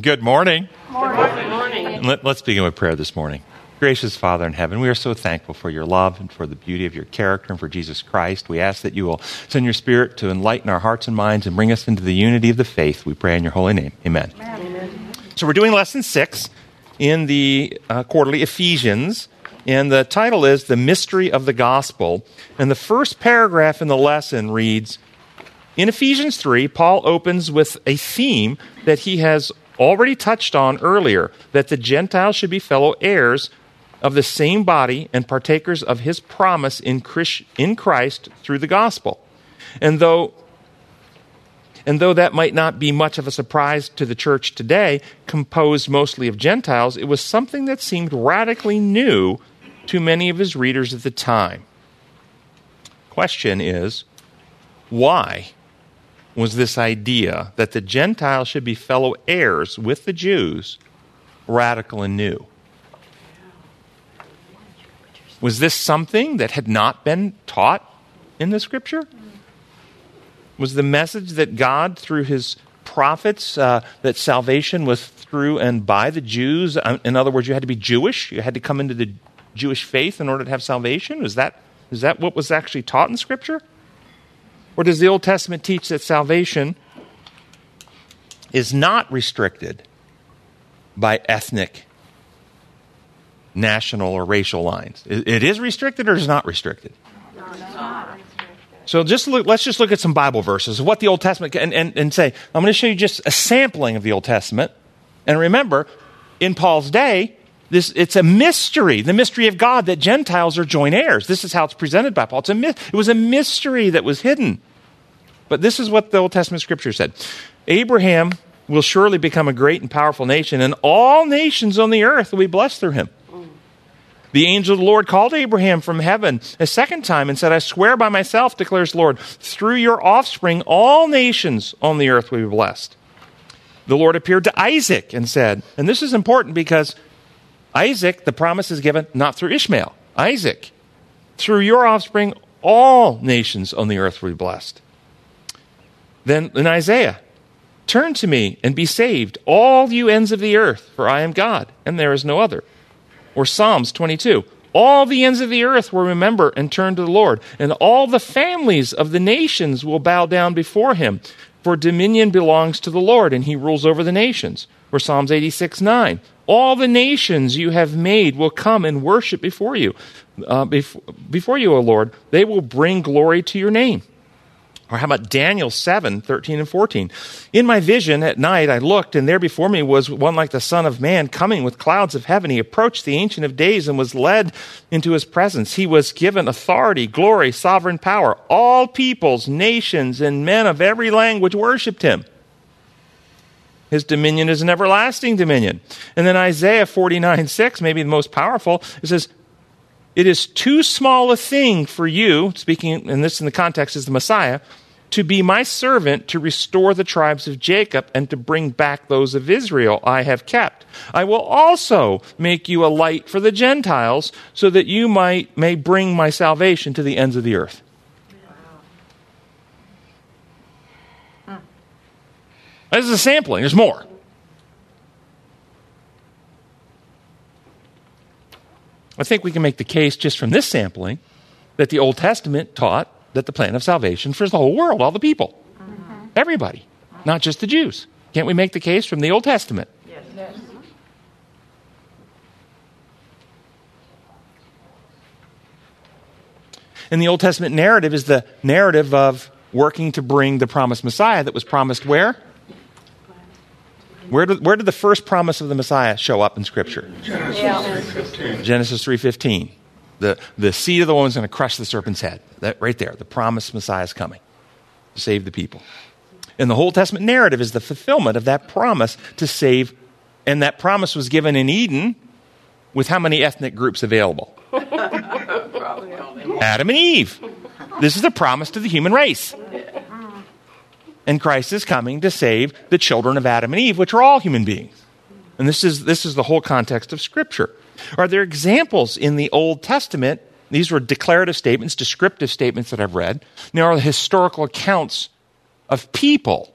Good morning. Good morning. Let, us begin with prayer this morning. Gracious Father in heaven, we are so thankful for your love and for the beauty of your character and for Jesus Christ. We ask that you will send your Spirit to enlighten our hearts and minds and bring us into the unity of the faith. We pray in your holy name. Amen. Amen. So we're doing lesson six in the uh, quarterly Ephesians, and the title is The Mystery of the Gospel. And the first paragraph in the lesson reads In Ephesians 3, Paul opens with a theme that he has already touched on earlier that the Gentiles should be fellow heirs of the same body and partakers of his promise in Christ through the gospel. And though and though that might not be much of a surprise to the church today, composed mostly of Gentiles, it was something that seemed radically new to many of his readers at the time. Question is, why was this idea that the Gentiles should be fellow heirs with the Jews radical and new. Was this something that had not been taught in the scripture? Was the message that God, through his prophets, uh, that salvation was through and by the Jews? Uh, in other words, you had to be Jewish, you had to come into the Jewish faith in order to have salvation? Was that, is that what was actually taught in scripture? Or does the Old Testament teach that salvation is not restricted by ethnic, national, or racial lines? It is restricted or is not restricted? So just look, let's just look at some Bible verses of what the Old Testament and, and, and say, I'm going to show you just a sampling of the Old Testament. And remember, in Paul's day, this, it's a mystery, the mystery of God that Gentiles are joint heirs. This is how it's presented by Paul. It's a, it was a mystery that was hidden. But this is what the Old Testament scripture said Abraham will surely become a great and powerful nation, and all nations on the earth will be blessed through him. The angel of the Lord called Abraham from heaven a second time and said, I swear by myself, declares the Lord, through your offspring, all nations on the earth will be blessed. The Lord appeared to Isaac and said, and this is important because Isaac, the promise is given not through Ishmael, Isaac. Through your offspring, all nations on the earth will be blessed. Then in Isaiah, turn to me and be saved, all you ends of the earth, for I am God, and there is no other. Or Psalms 22, all the ends of the earth will remember and turn to the Lord, and all the families of the nations will bow down before him. For dominion belongs to the Lord, and he rules over the nations. Or Psalms 86 9. All the nations you have made will come and worship before you. Uh, bef- before you, O Lord, they will bring glory to your name. Or how about Daniel 7, 13 and 14? In my vision at night I looked, and there before me was one like the Son of Man coming with clouds of heaven. He approached the Ancient of Days and was led into his presence. He was given authority, glory, sovereign power. All peoples, nations, and men of every language worshiped him. His dominion is an everlasting dominion. And then Isaiah 49, 6, maybe the most powerful, it says, it is too small a thing for you, speaking, and this in the context is the Messiah, to be my servant to restore the tribes of Jacob and to bring back those of Israel I have kept. I will also make you a light for the Gentiles so that you might, may bring my salvation to the ends of the earth. This is a sampling, there's more. I think we can make the case just from this sampling that the Old Testament taught that the plan of salvation for the whole world, all the people, mm-hmm. everybody, not just the Jews. Can't we make the case from the Old Testament? Yes. yes. And the Old Testament narrative is the narrative of working to bring the promised Messiah that was promised where? Where did, where did the first promise of the Messiah show up in Scripture? Genesis yeah. 3.15. Genesis 3.15. The, the seed of the woman is going to crush the serpent's head. That, right there. The promised Messiah is coming to save the people. And the whole Testament narrative is the fulfillment of that promise to save. And that promise was given in Eden with how many ethnic groups available? Adam and Eve. This is a promise to the human race and Christ is coming to save the children of Adam and Eve, which are all human beings. And this is, this is the whole context of Scripture. Are there examples in the Old Testament? These were declarative statements, descriptive statements that I've read. Now, are historical accounts of people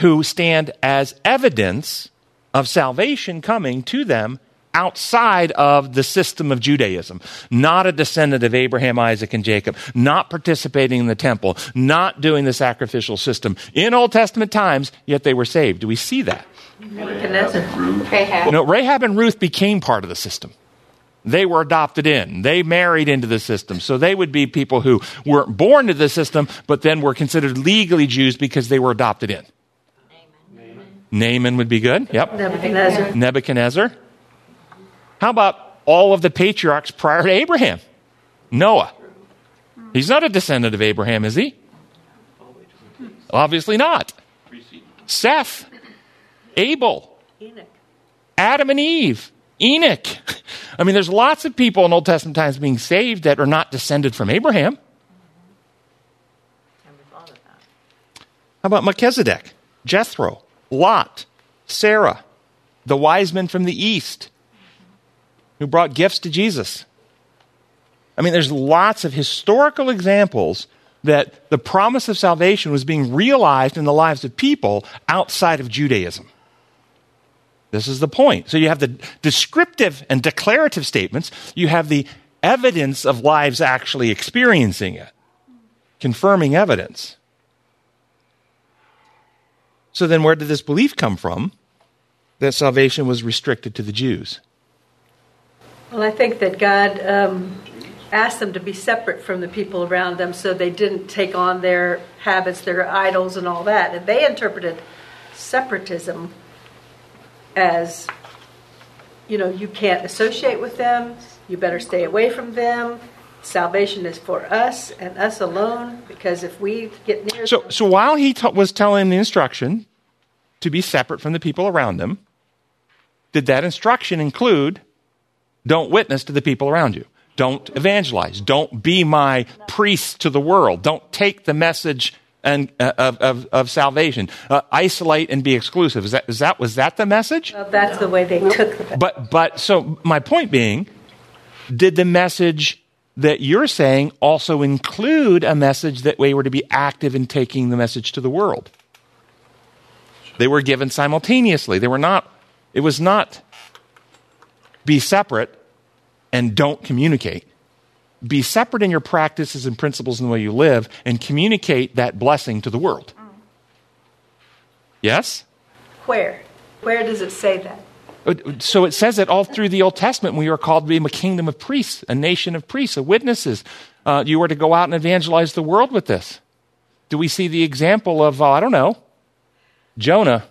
who stand as evidence of salvation coming to them outside of the system of Judaism. Not a descendant of Abraham, Isaac, and Jacob. Not participating in the temple. Not doing the sacrificial system. In Old Testament times, yet they were saved. Do we see that? Rahab. No, Rahab and Ruth became part of the system. They were adopted in. They married into the system. So they would be people who weren't born to the system, but then were considered legally Jews because they were adopted in. Naaman would be good. Yep. Nebuchadnezzar. Nebuchadnezzar. How about all of the patriarchs prior to Abraham? Noah. He's not a descendant of Abraham, is he? Obviously not. Seth. Abel. Enoch. Adam and Eve. Enoch. I mean, there's lots of people in Old Testament times being saved that are not descended from Abraham. How about Melchizedek, Jethro, Lot, Sarah, the wise men from the east who brought gifts to Jesus? I mean, there's lots of historical examples that the promise of salvation was being realized in the lives of people outside of Judaism. This is the point. So you have the descriptive and declarative statements, you have the evidence of lives actually experiencing it, confirming evidence. So then, where did this belief come from that salvation was restricted to the Jews? Well, I think that God um, asked them to be separate from the people around them so they didn't take on their habits, their idols, and all that. And they interpreted separatism as, you know, you can't associate with them, you better stay away from them. Salvation is for us and us alone because if we get near So, them, so while he ta- was telling the instruction to be separate from the people around them, did that instruction include don't witness to the people around you? Don't evangelize. Don't be my priest to the world. Don't take the message and, uh, of, of, of salvation. Uh, isolate and be exclusive. Is that, is that, was that the message? well, that's the way they took the But, but, so my point being, did the message that you're saying also include a message that we were to be active in taking the message to the world? They were given simultaneously. They were not, it was not be separate and don't communicate. Be separate in your practices and principles and the way you live and communicate that blessing to the world. Yes? where. Where does it say that? So it says it all through the Old Testament. We are called to be a kingdom of priests, a nation of priests, of witnesses. Uh, you were to go out and evangelize the world with this. Do we see the example of, uh, I don't know, Jonah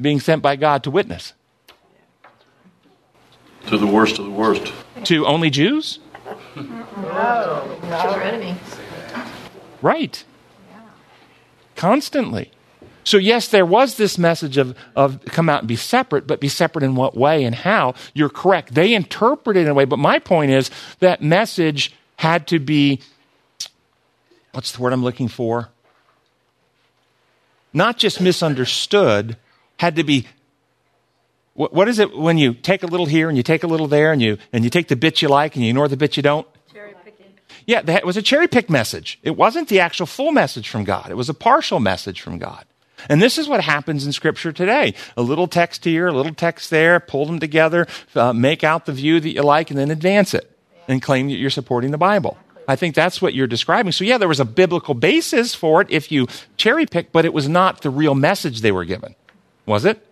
being sent by God to witness? To the worst of the worst. To only Jews? no. Your enemy. Right. Constantly. So, yes, there was this message of, of come out and be separate, but be separate in what way and how. You're correct. They interpreted it in a way, but my point is that message had to be what's the word I'm looking for? Not just misunderstood, had to be what, what is it when you take a little here and you take a little there and you and you take the bit you like and you ignore the bit you don't? Cherry picking. Yeah, that was a cherry pick message. It wasn't the actual full message from God. It was a partial message from God. And this is what happens in Scripture today. A little text here, a little text there, pull them together, uh, make out the view that you like, and then advance it and claim that you're supporting the Bible. I think that's what you're describing. So, yeah, there was a biblical basis for it if you cherry pick, but it was not the real message they were given. Was it?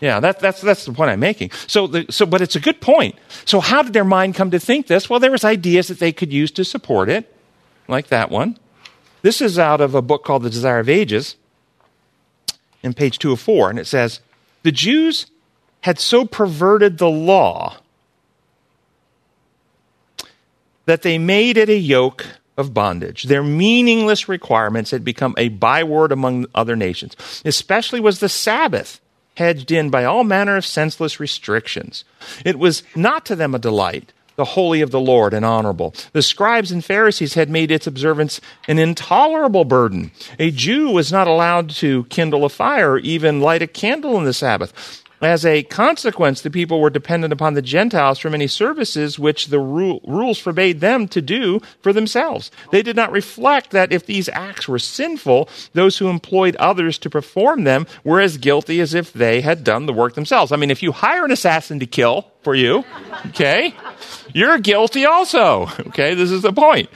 Yeah, that, that's, that's the point I'm making. So, the, so, but it's a good point. So, how did their mind come to think this? Well, there was ideas that they could use to support it, like that one. This is out of a book called The Desire of Ages, in page 204, and it says, The Jews had so perverted the law that they made it a yoke of bondage. Their meaningless requirements had become a byword among other nations. Especially was the Sabbath hedged in by all manner of senseless restrictions. It was not to them a delight, the holy of the Lord and honorable. The scribes and Pharisees had made its observance an intolerable burden. A Jew was not allowed to kindle a fire or even light a candle on the Sabbath. As a consequence, the people were dependent upon the Gentiles for many services which the ru- rules forbade them to do for themselves. They did not reflect that if these acts were sinful, those who employed others to perform them were as guilty as if they had done the work themselves. I mean, if you hire an assassin to kill for you, okay, you're guilty also. Okay, this is the point.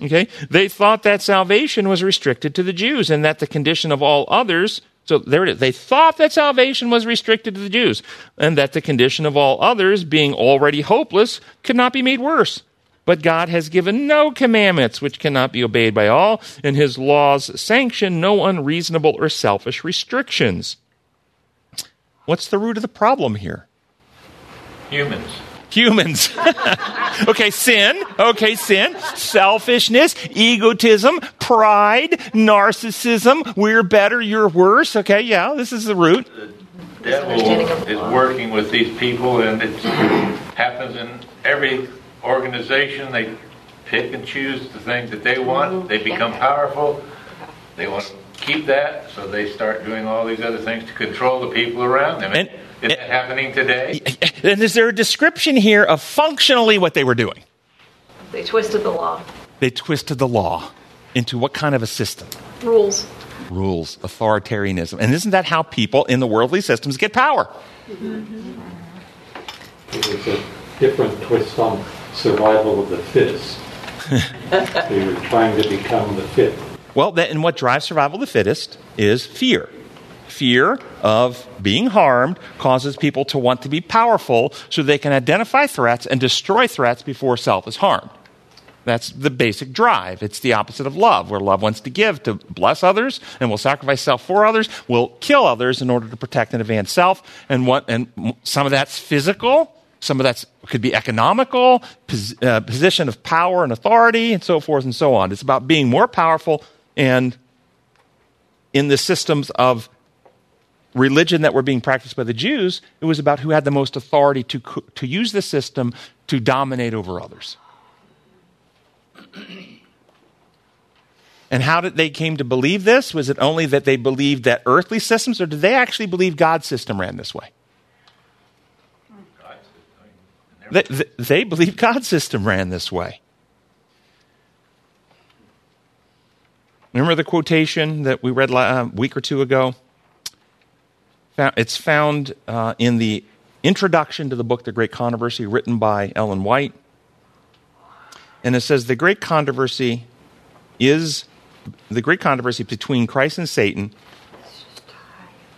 Okay, they thought that salvation was restricted to the Jews and that the condition of all others so there it is. They thought that salvation was restricted to the Jews and that the condition of all others, being already hopeless, could not be made worse. But God has given no commandments which cannot be obeyed by all, and his laws sanction no unreasonable or selfish restrictions. What's the root of the problem here? Humans humans. okay, sin. Okay, sin. Selfishness, egotism, pride, narcissism. We're better, you're worse. Okay, yeah, this is the root. The devil is working with these people, and it happens in every organization. They pick and choose the things that they want. They become powerful. They want to keep that, so they start doing all these other things to control the people around them. And, is that happening today? And is there a description here of functionally what they were doing? They twisted the law. They twisted the law into what kind of a system? Rules. Rules, authoritarianism. And isn't that how people in the worldly systems get power? Mm-hmm. It was a different twist on survival of the fittest. they were trying to become the fit. Well, that, and what drives survival of the fittest is fear fear of being harmed causes people to want to be powerful so they can identify threats and destroy threats before self is harmed. That's the basic drive. It's the opposite of love, where love wants to give to bless others and will sacrifice self for others, will kill others in order to protect and advance self. And what, and some of that's physical, some of that could be economical, pos, uh, position of power and authority, and so forth and so on. It's about being more powerful and in the systems of religion that were being practiced by the Jews, it was about who had the most authority to, to use the system to dominate over others. And how did they came to believe this? Was it only that they believed that earthly systems, or did they actually believe God's system ran this way? They, they, they believed God's system ran this way. Remember the quotation that we read a uh, week or two ago? It's found uh, in the introduction to the book, The Great Controversy, written by Ellen White. And it says the great controversy is the great controversy between Christ and Satan.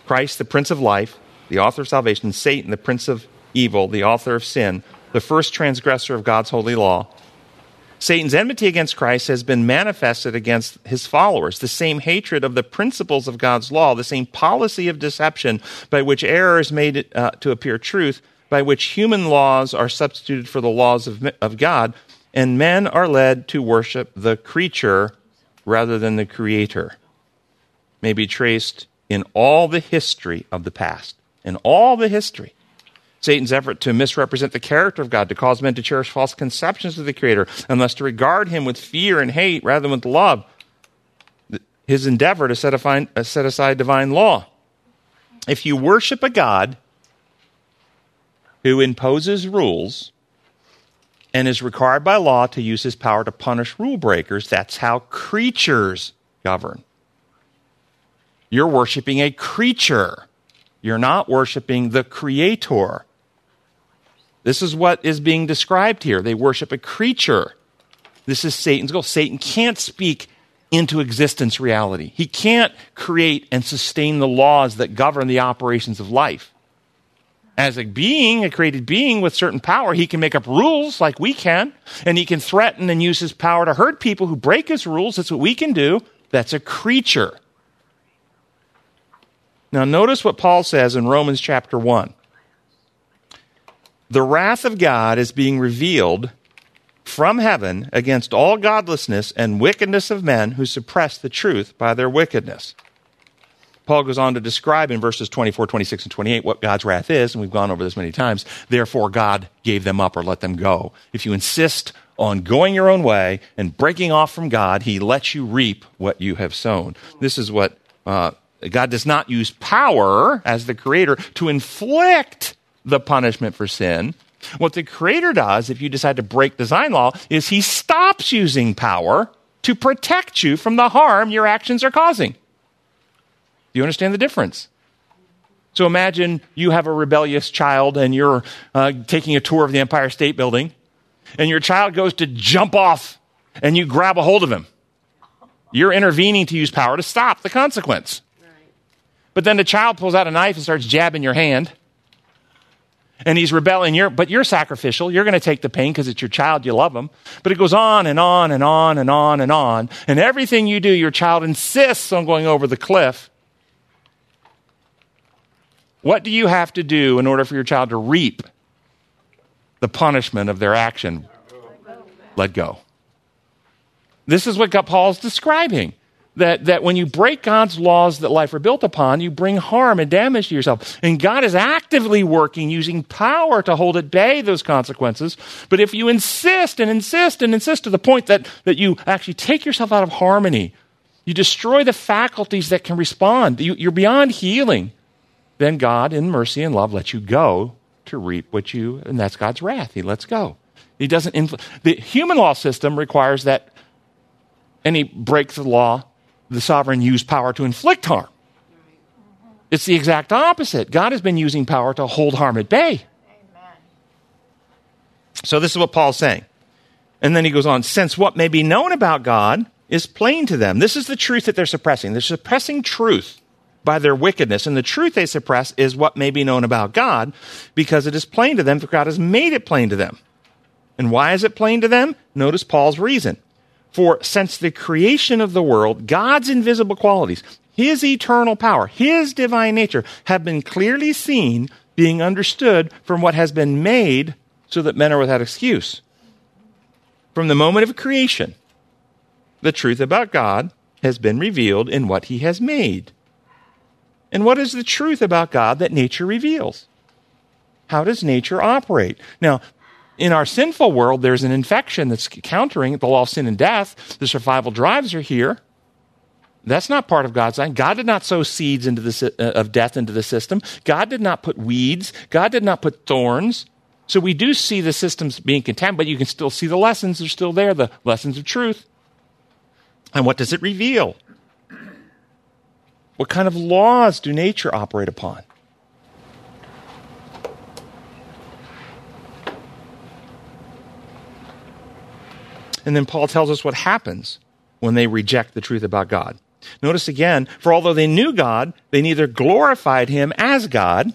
Christ, the Prince of Life, the author of salvation, Satan, the Prince of Evil, the author of sin, the first transgressor of God's holy law, Satan's enmity against Christ has been manifested against his followers. The same hatred of the principles of God's law, the same policy of deception by which error is made uh, to appear truth, by which human laws are substituted for the laws of, of God, and men are led to worship the creature rather than the creator, may be traced in all the history of the past. In all the history. Satan's effort to misrepresent the character of God, to cause men to cherish false conceptions of the Creator, and thus to regard Him with fear and hate rather than with love. His endeavor to set, uh, set aside divine law. If you worship a God who imposes rules and is required by law to use his power to punish rule breakers, that's how creatures govern. You're worshiping a creature. You're not worshiping the creator. This is what is being described here. They worship a creature. This is Satan's goal. Satan can't speak into existence reality. He can't create and sustain the laws that govern the operations of life. As a being, a created being with certain power, he can make up rules like we can, and he can threaten and use his power to hurt people who break his rules. That's what we can do. That's a creature. Now, notice what Paul says in Romans chapter 1 the wrath of God is being revealed from heaven against all godlessness and wickedness of men who suppress the truth by their wickedness. Paul goes on to describe in verses 24, 26, and 28 what God's wrath is, and we've gone over this many times. Therefore, God gave them up or let them go. If you insist on going your own way and breaking off from God, He lets you reap what you have sown. This is what uh, God does not use power as the creator to inflict the punishment for sin. What the creator does, if you decide to break design law, is he stops using power to protect you from the harm your actions are causing. Do you understand the difference? So imagine you have a rebellious child and you're uh, taking a tour of the Empire State Building, and your child goes to jump off, and you grab a hold of him. You're intervening to use power to stop the consequence. But then the child pulls out a knife and starts jabbing your hand. And he's rebelling, you're, but you're sacrificial. You're going to take the pain because it's your child, you love him. But it goes on and on and on and on and on. And everything you do, your child insists on going over the cliff. What do you have to do in order for your child to reap the punishment of their action? Let go. This is what Paul is describing that, that when you break God's laws that life are built upon, you bring harm and damage to yourself. And God is actively working using power to hold at bay those consequences. But if you insist and insist and insist to the point that, that you actually take yourself out of harmony, you destroy the faculties that can respond, you, you're beyond healing, then God, in mercy and love, lets you go to reap what you, and that's God's wrath. He lets go. He doesn't, infl- the human law system requires that any break the law the sovereign use power to inflict harm. It's the exact opposite. God has been using power to hold harm at bay. So, this is what Paul's saying. And then he goes on since what may be known about God is plain to them. This is the truth that they're suppressing. They're suppressing truth by their wickedness. And the truth they suppress is what may be known about God because it is plain to them, for God has made it plain to them. And why is it plain to them? Notice Paul's reason. For since the creation of the world, God's invisible qualities, his eternal power, his divine nature have been clearly seen, being understood from what has been made, so that men are without excuse. From the moment of creation, the truth about God has been revealed in what he has made. And what is the truth about God that nature reveals? How does nature operate? Now, in our sinful world, there's an infection that's countering the law of sin and death. The survival drives are here. That's not part of God's design. God did not sow seeds into the, uh, of death into the system. God did not put weeds. God did not put thorns. So we do see the systems being contaminated, but you can still see the lessons. They're still there, the lessons of truth. And what does it reveal? What kind of laws do nature operate upon? And then Paul tells us what happens when they reject the truth about God. Notice again, for although they knew God, they neither glorified him as God,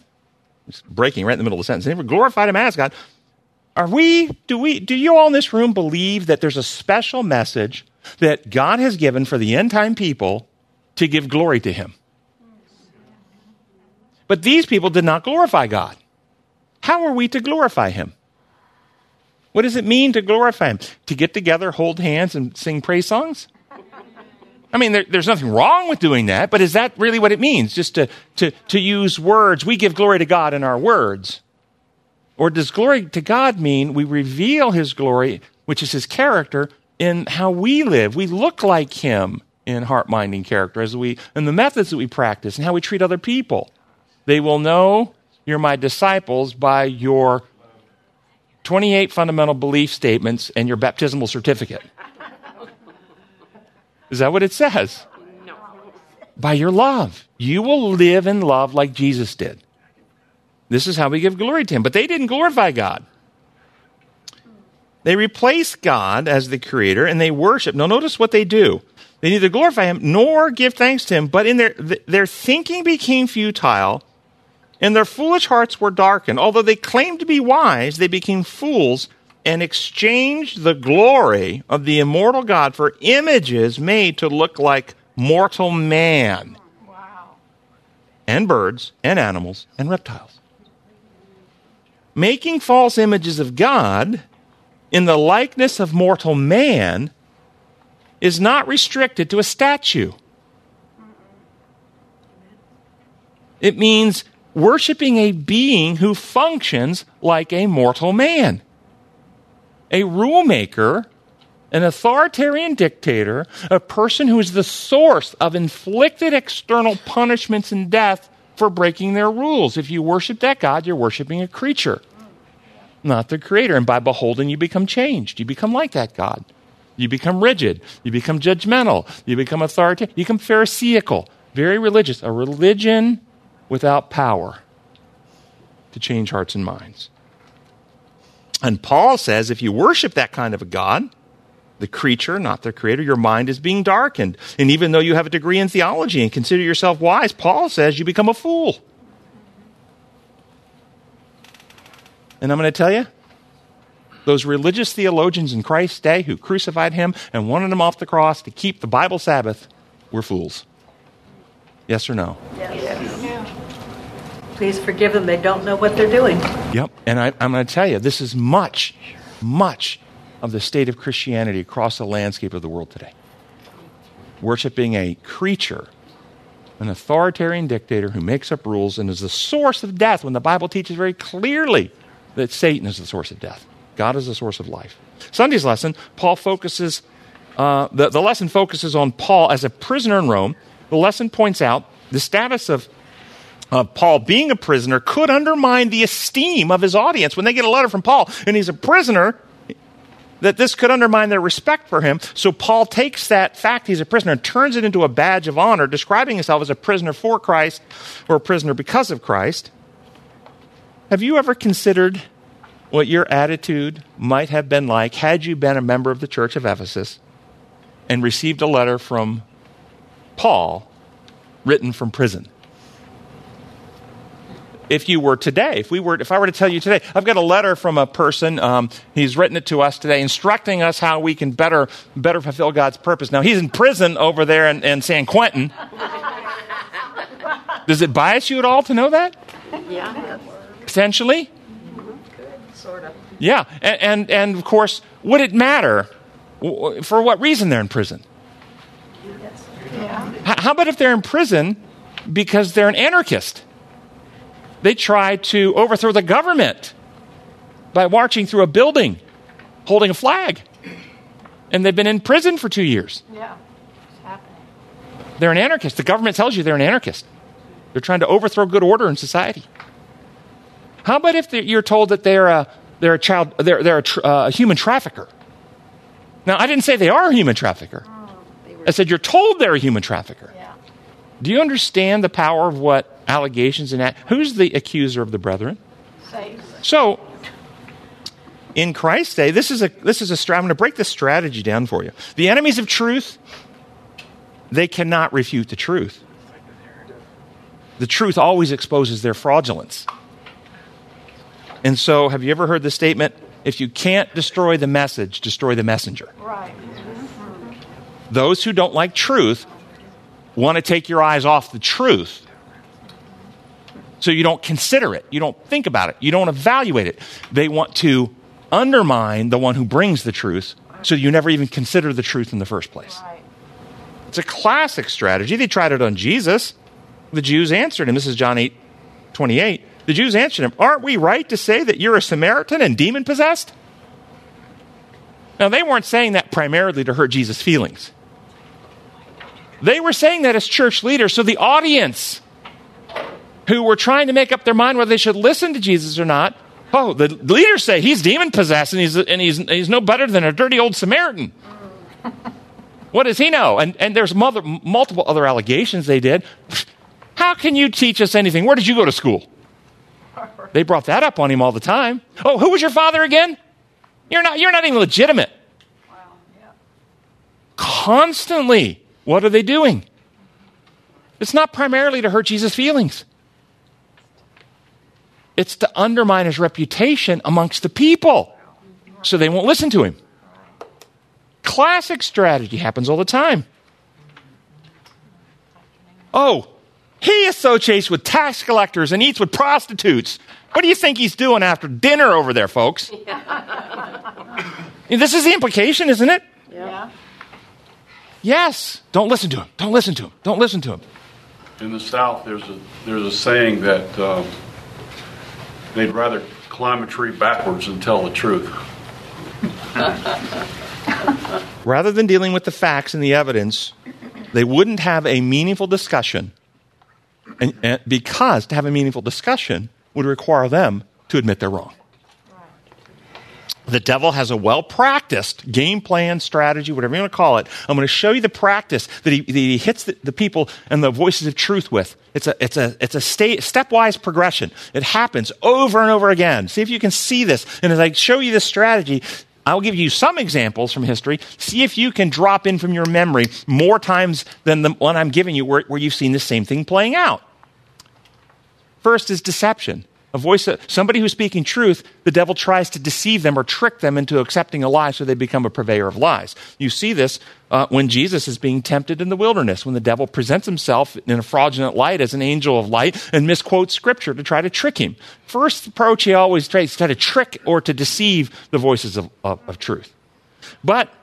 it's breaking right in the middle of the sentence, they never glorified him as God. Are we, do we, do you all in this room believe that there's a special message that God has given for the end time people to give glory to him? But these people did not glorify God. How are we to glorify him? What does it mean to glorify Him? To get together, hold hands, and sing praise songs? I mean, there, there's nothing wrong with doing that, but is that really what it means? Just to, to, to use words? We give glory to God in our words. Or does glory to God mean we reveal His glory, which is His character, in how we live? We look like Him in heart, mind, and character, as we, and the methods that we practice, and how we treat other people. They will know you're my disciples by your 28 fundamental belief statements and your baptismal certificate. Is that what it says? No. By your love. You will live in love like Jesus did. This is how we give glory to Him. But they didn't glorify God. They replace God as the creator and they worship. Now, notice what they do. They neither glorify Him nor give thanks to Him, but in their, their thinking became futile and their foolish hearts were darkened. Although they claimed to be wise, they became fools and exchanged the glory of the immortal God for images made to look like mortal man. Wow. And birds and animals and reptiles. Making false images of God in the likeness of mortal man is not restricted to a statue. It means worshiping a being who functions like a mortal man. A rule maker an authoritarian dictator, a person who is the source of inflicted external punishments and death for breaking their rules. If you worship that God, you're worshiping a creature, not the creator. And by beholding, you become changed. You become like that God. You become rigid. You become judgmental. You become authoritarian. You become Pharisaical, very religious. A religion without power to change hearts and minds. And Paul says if you worship that kind of a God, the creature, not the creator, your mind is being darkened. And even though you have a degree in theology and consider yourself wise, Paul says you become a fool. And I'm going to tell you, those religious theologians in Christ's day who crucified him and wanted him off the cross to keep the Bible Sabbath were fools. Yes or no? Yes. Please forgive them. They don't know what they're doing. Yep. And I, am going to tell you, this is much, much of the state of Christianity across the landscape of the world today. Worshipping a creature, an authoritarian dictator who makes up rules and is the source of death when the Bible teaches very clearly that Satan is the source of death. God is the source of life. Sunday's lesson, Paul focuses, uh, the, the lesson focuses on Paul as a prisoner in Rome. The lesson points out the status of uh, Paul being a prisoner could undermine the esteem of his audience. When they get a letter from Paul and he's a prisoner, that this could undermine their respect for him. So Paul takes that fact he's a prisoner and turns it into a badge of honor, describing himself as a prisoner for Christ or a prisoner because of Christ. Have you ever considered what your attitude might have been like had you been a member of the church of Ephesus and received a letter from Paul written from prison? If you were today, if we were, if I were to tell you today, I've got a letter from a person. Um, he's written it to us today, instructing us how we can better, better fulfill God's purpose. Now he's in prison over there in, in San Quentin. Does it bias you at all to know that? Yeah. Potentially. Sort of. Yeah, and, and and of course, would it matter? For what reason they're in prison? Yeah. How about if they're in prison because they're an anarchist? They try to overthrow the government by marching through a building holding a flag. And they've been in prison for two years. Yeah, it's happening. They're an anarchist. The government tells you they're an anarchist. They're trying to overthrow good order in society. How about if you're told that they're a, they're a child, they're, they're a, tr- uh, a human trafficker? Now, I didn't say they are a human trafficker. I said you're told they're a human trafficker. Do you understand the power of what allegations and that? Who's the accuser of the brethren? Satan. So, in Christ's day, this is a this is a. I'm going to break this strategy down for you. The enemies of truth, they cannot refute the truth. The truth always exposes their fraudulence. And so, have you ever heard the statement? If you can't destroy the message, destroy the messenger. Right. Mm-hmm. Those who don't like truth want to take your eyes off the truth. So you don't consider it. You don't think about it. You don't evaluate it. They want to undermine the one who brings the truth so you never even consider the truth in the first place. It's a classic strategy. They tried it on Jesus. The Jews answered him. This is John 8 28. The Jews answered him, Aren't we right to say that you're a Samaritan and demon possessed? Now, they weren't saying that primarily to hurt Jesus' feelings. They were saying that as church leaders. So the audience who were trying to make up their mind whether they should listen to Jesus or not, oh, the leaders say he's demon possessed and he's, and he's, he's no better than a dirty old Samaritan. what does he know? And, and there's mother, multiple other allegations they did. How can you teach us anything? Where did you go to school? They brought that up on him all the time. Oh, who was your father again? You're not, you're not even legitimate. Constantly. What are they doing? It's not primarily to hurt Jesus' feelings. It's to undermine his reputation amongst the people so they won't listen to him. Classic strategy happens all the time. Oh, he associates with tax collectors and eats with prostitutes. What do you think he's doing after dinner over there, folks? this is the implication, isn't it? Yeah. Yes. Don't listen to him. Don't listen to him. Don't listen to him. In the South, there's a there's a saying that um, they'd rather climb a tree backwards than tell the truth. Rather than dealing with the facts and the evidence, they wouldn't have a meaningful discussion. And, and because to have a meaningful discussion would require them to admit they're wrong. The devil has a well practiced game plan, strategy, whatever you want to call it. I'm going to show you the practice that he, that he hits the, the, people and the voices of truth with. It's a, it's a, it's a stepwise progression. It happens over and over again. See if you can see this. And as I show you this strategy, I'll give you some examples from history. See if you can drop in from your memory more times than the one I'm giving you where, where you've seen the same thing playing out. First is deception a voice, somebody who's speaking truth, the devil tries to deceive them or trick them into accepting a lie so they become a purveyor of lies. You see this uh, when Jesus is being tempted in the wilderness, when the devil presents himself in a fraudulent light as an angel of light and misquotes scripture to try to trick him. First approach, he always tries to to trick or to deceive the voices of, of, of truth. But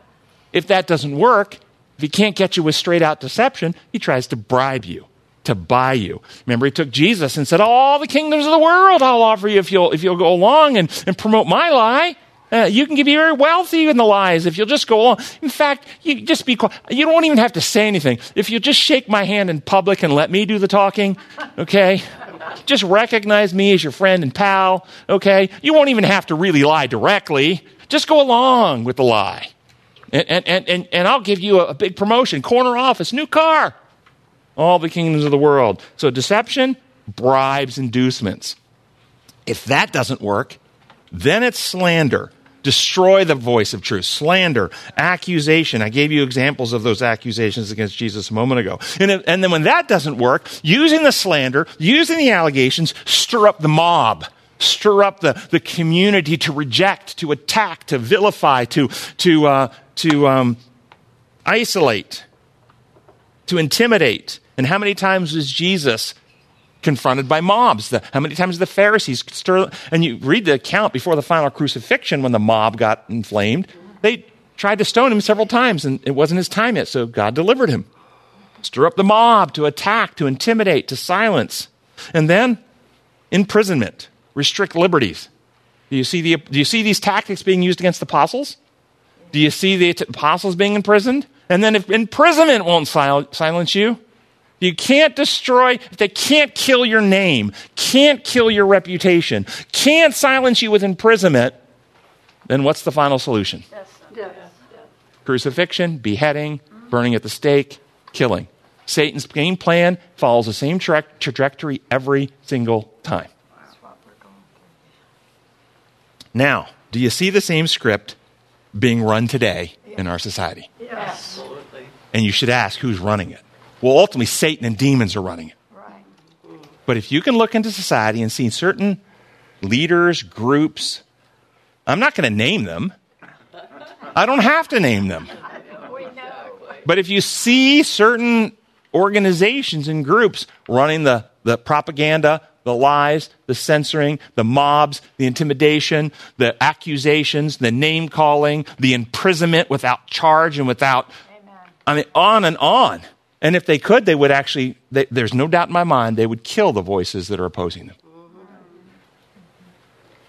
if that doesn't work, if he can't get you with straight out deception, he tries to bribe you to buy you. Remember, he took Jesus and said, All the kingdoms of the world I'll offer you if you'll, if you'll go along and, and promote my lie. Uh, you can get very wealthy in the lies if you'll just go along. In fact, you just be quiet. You don't even have to say anything. If you just shake my hand in public and let me do the talking, okay? Just recognize me as your friend and pal, okay? You won't even have to really lie directly. Just go along with the lie. And, and, and, and I'll give you a, a big promotion, corner office, new car all the kingdoms of the world. So deception, bribes, inducements. If that doesn't work, then it's slander. Destroy the voice of truth. Slander, accusation. I gave you examples of those accusations against Jesus a moment ago. And, if, and then when that doesn't work, using the slander, using the allegations, stir up the mob stir up the, the community to reject, to attack, to vilify, to, to, uh, to um, isolate, to intimidate. And how many times was Jesus confronted by mobs? The, how many times the Pharisees stir, and you read the account before the final crucifixion when the mob got inflamed, they tried to stone him several times and it wasn't his time yet, so God delivered him. Stir up the mob to attack, to intimidate, to silence. And then imprisonment, restrict liberties. Do you see, the, do you see these tactics being used against the apostles? Do you see the apostles being imprisoned? And then if imprisonment won't sil- silence you, you can't destroy, if they can't kill your name, can't kill your reputation, can't silence you with imprisonment, then what's the final solution? Crucifixion, beheading, burning at the stake, killing. Satan's game plan follows the same tra- trajectory every single time. Now, do you see the same script being run today in our society? Yes. And you should ask who's running it. Well, ultimately, Satan and demons are running it. Right. But if you can look into society and see certain leaders, groups, I'm not going to name them. I don't have to name them. We know. But if you see certain organizations and groups running the, the propaganda, the lies, the censoring, the mobs, the intimidation, the accusations, the name calling, the imprisonment without charge and without. I mean, on and on. And if they could, they would actually, they, there's no doubt in my mind, they would kill the voices that are opposing them.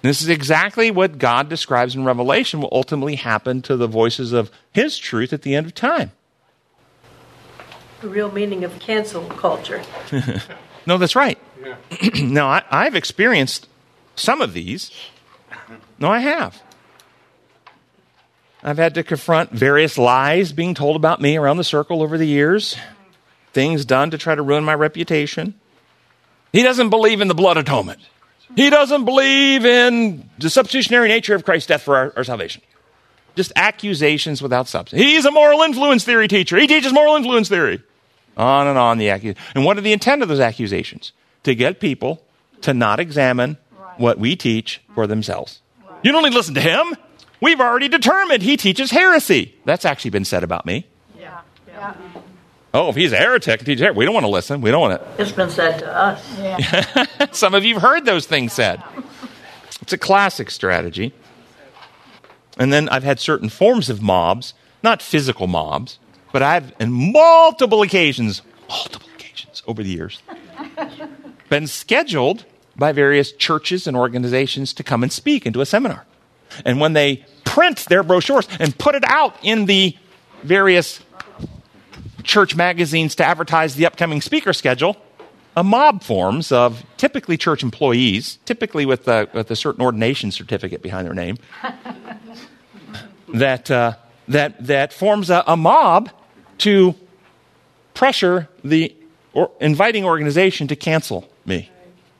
This is exactly what God describes in Revelation will ultimately happen to the voices of His truth at the end of time. The real meaning of cancel culture. No, that's right. now, I, I've experienced some of these. No, I have. I've had to confront various lies being told about me around the circle over the years, things done to try to ruin my reputation. He doesn't believe in the blood atonement. He doesn't believe in the substitutionary nature of Christ's death for our, our salvation. Just accusations without substance. He's a moral influence theory teacher. He teaches moral influence theory. On and on the accusations. And what are the intent of those accusations? To get people to not examine what we teach for themselves. You don't need to listen to him. We've already determined he teaches heresy. That's actually been said about me. Yeah. Yeah. Oh, if he's a heretic, he teaches heresy. we don't want to listen. We don't want to. It's been said to us. Yeah. Some of you have heard those things said. It's a classic strategy. And then I've had certain forms of mobs, not physical mobs, but I've, in multiple occasions, multiple occasions over the years, been scheduled by various churches and organizations to come and speak and do a seminar. And when they print their brochures and put it out in the various church magazines to advertise the upcoming speaker schedule, a mob forms of typically church employees, typically with a, with a certain ordination certificate behind their name, that, uh, that, that forms a, a mob to pressure the or inviting organization to cancel me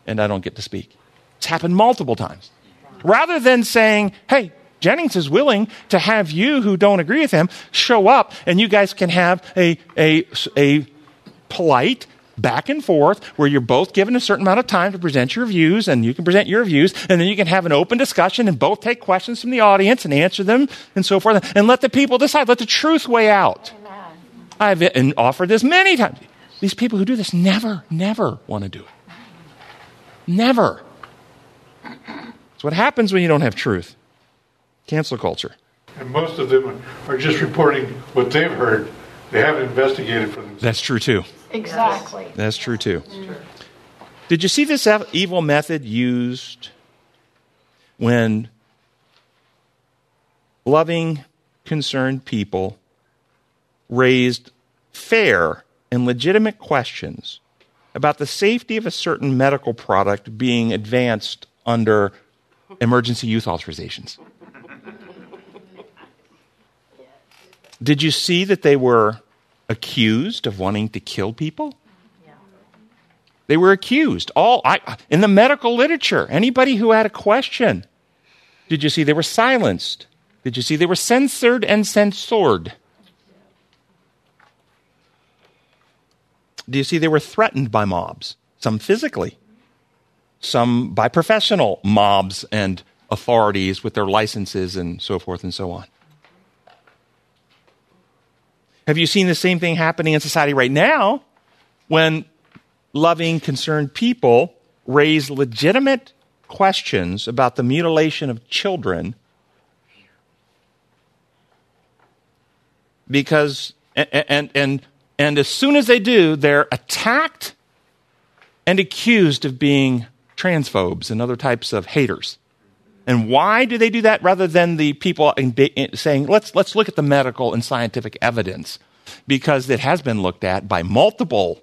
and I don't get to speak. It's happened multiple times. Rather than saying, hey, Jennings is willing to have you who don't agree with him show up and you guys can have a, a, a polite back and forth where you're both given a certain amount of time to present your views and you can present your views and then you can have an open discussion and both take questions from the audience and answer them and so forth and let the people decide. Let the truth weigh out. I've offered this many times. These people who do this never, never want to do it. Never. It's what happens when you don't have truth. Cancel culture. And most of them are just reporting what they've heard. They haven't investigated for themselves. That's true too. Exactly. That's true too. Did you see this evil method used when loving, concerned people raised fair and legitimate questions about the safety of a certain medical product being advanced under emergency use authorizations. Did you see that they were accused of wanting to kill people? They were accused. All I, in the medical literature, anybody who had a question, did you see they were silenced? Did you see they were censored and censored? Do you see they were threatened by mobs? Some physically, some by professional mobs and authorities with their licenses and so forth and so on. Have you seen the same thing happening in society right now when loving, concerned people raise legitimate questions about the mutilation of children because and, and, and as soon as they do, they're attacked and accused of being transphobes and other types of haters. And why do they do that rather than the people saying, let's, let's look at the medical and scientific evidence? Because it has been looked at by multiple,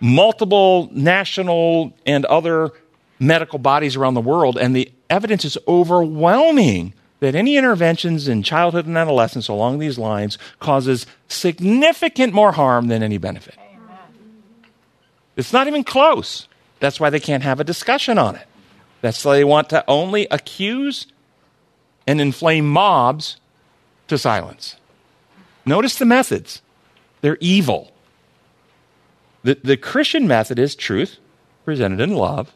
multiple national and other medical bodies around the world, and the evidence is overwhelming that any interventions in childhood and adolescence along these lines causes significant more harm than any benefit. Amen. It's not even close. That's why they can't have a discussion on it. That's they want to only accuse and inflame mobs to silence. Notice the methods. They're evil. The, the Christian method is truth presented in love,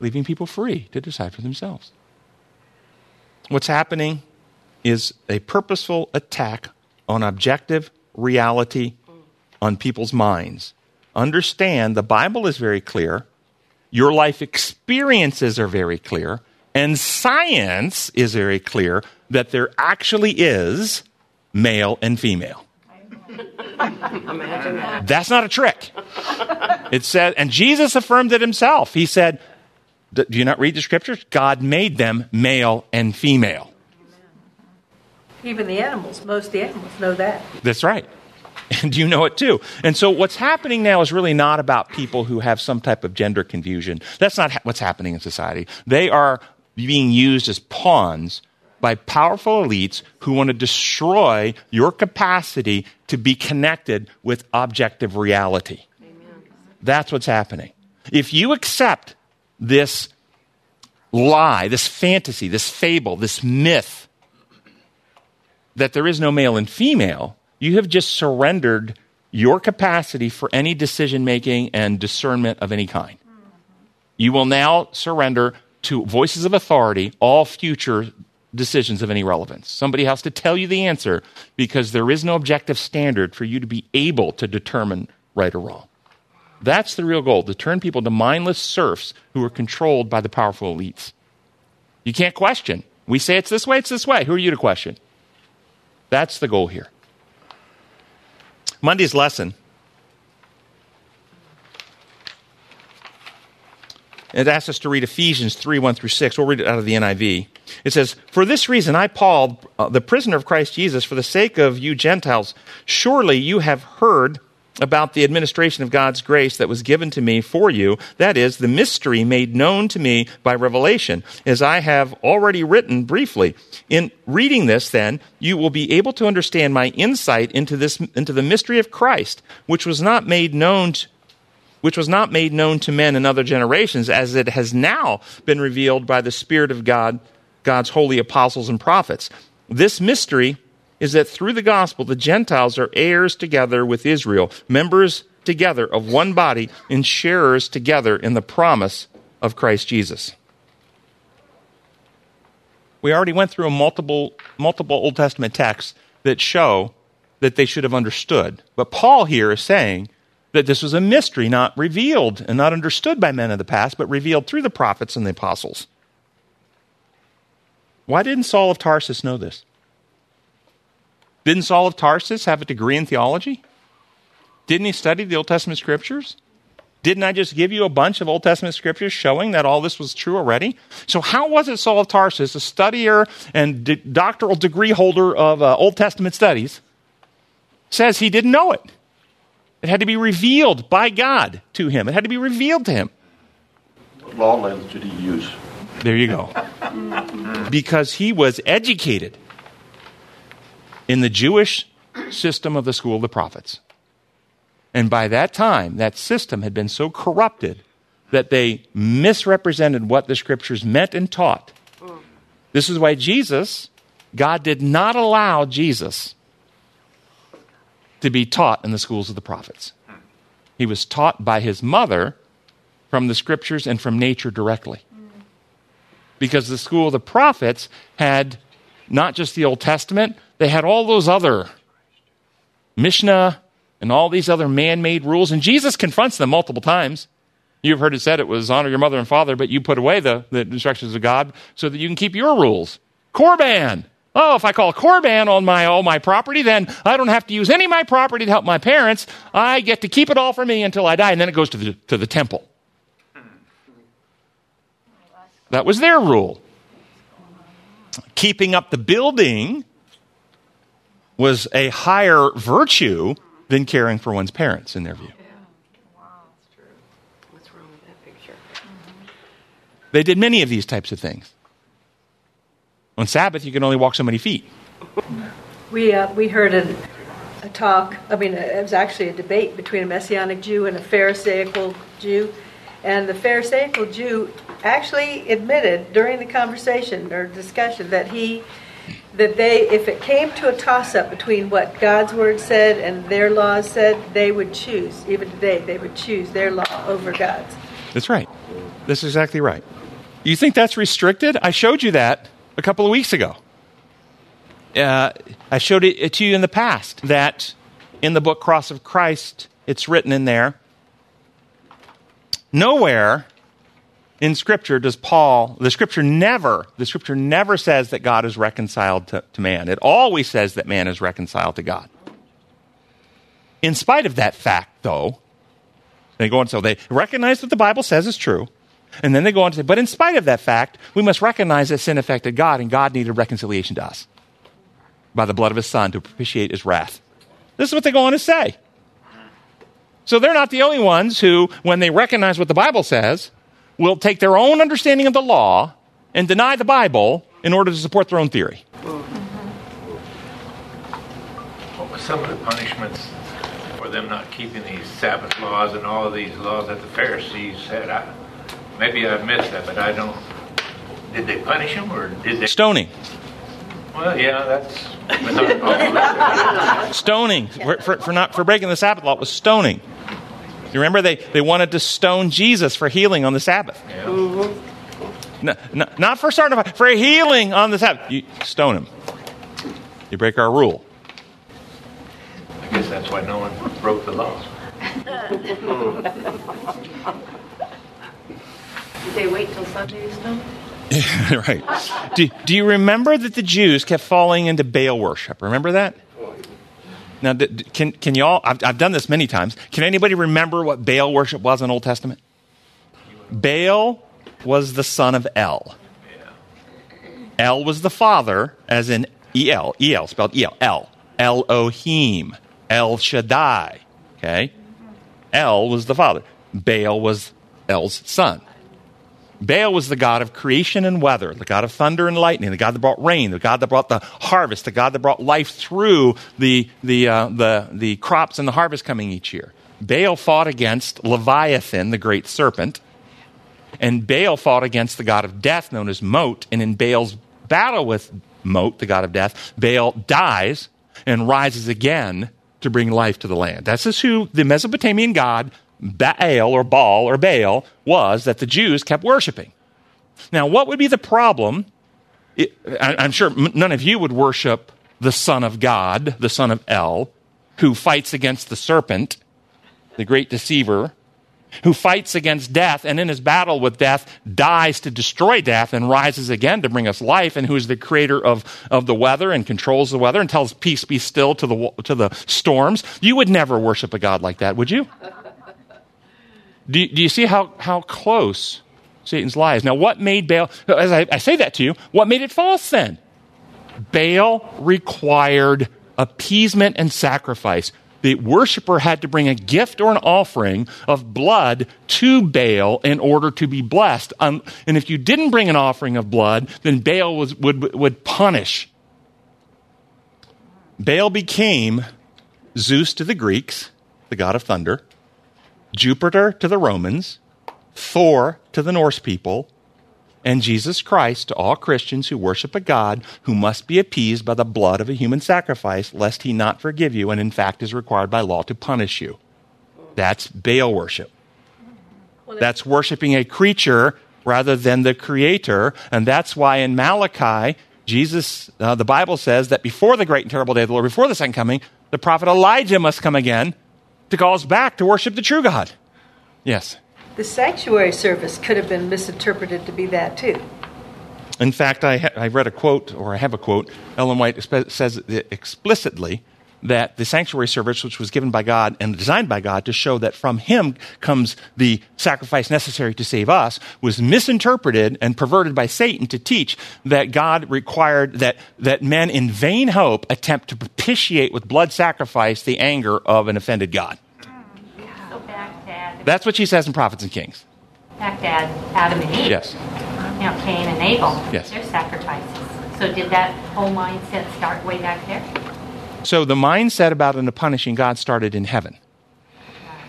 leaving people free to decide for themselves. What's happening is a purposeful attack on objective reality on people's minds. Understand the Bible is very clear, your life experiences are very clear, and science is very clear that there actually is male and female. That's not a trick. It said, and Jesus affirmed it himself. He said, do you not read the scriptures? God made them male and female. Even the animals, most of the animals know that. That's right. And you know it too. And so what's happening now is really not about people who have some type of gender confusion. That's not ha- what's happening in society. They are being used as pawns by powerful elites who want to destroy your capacity to be connected with objective reality. Amen. That's what's happening. If you accept this lie, this fantasy, this fable, this myth that there is no male and female, you have just surrendered your capacity for any decision making and discernment of any kind. You will now surrender to voices of authority all future decisions of any relevance. Somebody has to tell you the answer because there is no objective standard for you to be able to determine right or wrong. That's the real goal to turn people to mindless serfs who are controlled by the powerful elites. You can't question. We say it's this way, it's this way. Who are you to question? That's the goal here. Monday's lesson. It asks us to read Ephesians 3 1 through 6. We'll read it out of the NIV. It says, For this reason, I, Paul, uh, the prisoner of Christ Jesus, for the sake of you Gentiles, surely you have heard about the administration of God's grace that was given to me for you, that is, the mystery made known to me by revelation, as I have already written briefly. In reading this, then, you will be able to understand my insight into this, into the mystery of Christ, which was not made known to, which was not made known to men in other generations, as it has now been revealed by the Spirit of God, God's holy apostles and prophets. This mystery is that through the gospel, the Gentiles are heirs together with Israel, members together of one body, and sharers together in the promise of Christ Jesus. We already went through multiple, multiple Old Testament texts that show that they should have understood. But Paul here is saying that this was a mystery not revealed and not understood by men of the past, but revealed through the prophets and the apostles. Why didn't Saul of Tarsus know this? Didn't Saul of Tarsus have a degree in theology? Didn't he study the Old Testament scriptures? Didn't I just give you a bunch of Old Testament scriptures showing that all this was true already? So, how was it Saul of Tarsus, a studier and d- doctoral degree holder of uh, Old Testament studies, says he didn't know it? It had to be revealed by God to him, it had to be revealed to him. What law lens did he use? There you go. because he was educated in the Jewish system of the school of the prophets. And by that time, that system had been so corrupted that they misrepresented what the scriptures meant and taught. This is why Jesus, God did not allow Jesus to be taught in the schools of the prophets. He was taught by his mother from the scriptures and from nature directly. Because the school of the prophets had not just the Old Testament, they had all those other Mishnah and all these other man made rules. And Jesus confronts them multiple times. You've heard it said it was honor your mother and father, but you put away the, the instructions of God so that you can keep your rules. Korban. Oh, if I call Korban on my all my property, then I don't have to use any of my property to help my parents. I get to keep it all for me until I die, and then it goes to the, to the temple. That was their rule. Keeping up the building was a higher virtue than caring for one's parents, in their view. What's wrong with that picture? They did many of these types of things. On Sabbath, you can only walk so many feet. We, uh, we heard a, a talk, I mean, it was actually a debate between a Messianic Jew and a Pharisaical Jew. And the Pharisaical Jew actually admitted during the conversation or discussion that he, that they, if it came to a toss up between what God's word said and their laws said, they would choose, even today, they would choose their law over God's. That's right. That's exactly right. You think that's restricted? I showed you that a couple of weeks ago. Uh, I showed it to you in the past that in the book Cross of Christ, it's written in there. Nowhere in Scripture does Paul, the Scripture never, the Scripture never says that God is reconciled to, to man. It always says that man is reconciled to God. In spite of that fact, though, they go on, so they recognize what the Bible says is true. And then they go on to say, but in spite of that fact, we must recognize that sin affected God and God needed reconciliation to us by the blood of his son to propitiate his wrath. This is what they go on to say. So they're not the only ones who, when they recognize what the Bible says, will take their own understanding of the law and deny the Bible in order to support their own theory. What were some of the punishments for them not keeping these Sabbath laws and all of these laws that the Pharisees said? I, maybe I missed that, but I don't. Did they punish them or did they? Stoning. Well, yeah, that's. but not all of it. Stoning. For, for, for not, for breaking the Sabbath law was stoning. You remember they, they wanted to stone Jesus for healing on the Sabbath. Mm-hmm. Yeah. No, no, not for starting a fight, for healing on the Sabbath. You stone him. You break our rule. I guess that's why no one broke the law. Did they wait till Sunday to stone? right. Do, do you remember that the Jews kept falling into Baal worship? Remember that? Now, can, can y'all, I've, I've done this many times. Can anybody remember what Baal worship was in Old Testament? Baal was the son of El. El was the father, as in El, El, spelled El, El, Elohim, El Shaddai. Okay? El was the father. Baal was El's son. Baal was the god of creation and weather, the god of thunder and lightning, the god that brought rain, the god that brought the harvest, the god that brought life through the, the, uh, the, the crops and the harvest coming each year. Baal fought against Leviathan, the great serpent, and Baal fought against the god of death known as Mot, and in Baal's battle with Mot, the god of death, Baal dies and rises again to bring life to the land. That's just who the Mesopotamian god Baal or Baal or Baal was that the Jews kept worshiping. Now, what would be the problem? I, I'm sure none of you would worship the Son of God, the Son of El, who fights against the serpent, the great deceiver, who fights against death and in his battle with death dies to destroy death and rises again to bring us life, and who is the creator of, of the weather and controls the weather and tells peace be still to the, to the storms. You would never worship a God like that, would you? Do, do you see how, how close Satan's lies? Now, what made Baal, as I, I say that to you, what made it false then? Baal required appeasement and sacrifice. The worshiper had to bring a gift or an offering of blood to Baal in order to be blessed. Um, and if you didn't bring an offering of blood, then Baal was, would, would punish. Baal became Zeus to the Greeks, the god of thunder, Jupiter to the Romans, Thor to the Norse people, and Jesus Christ to all Christians who worship a God who must be appeased by the blood of a human sacrifice, lest he not forgive you, and in fact is required by law to punish you. That's Baal worship. That's worshiping a creature rather than the creator, and that's why in Malachi, Jesus, uh, the Bible says that before the great and terrible day of the Lord, before the second coming, the prophet Elijah must come again to call us back to worship the true God. Yes. The sanctuary service could have been misinterpreted to be that too. In fact, I, ha- I read a quote, or I have a quote. Ellen White says explicitly that the sanctuary service, which was given by God and designed by God to show that from Him comes the sacrifice necessary to save us, was misinterpreted and perverted by Satan to teach that God required that, that men in vain hope attempt to propitiate with blood sacrifice the anger of an offended God. So back to Adam, That's what she says in Prophets and Kings. back to Adam and Eve. Yes. Know, Cain and Abel. Yes. Their sacrifices. So did that whole mindset start way back there? So the mindset about an punishing God started in heaven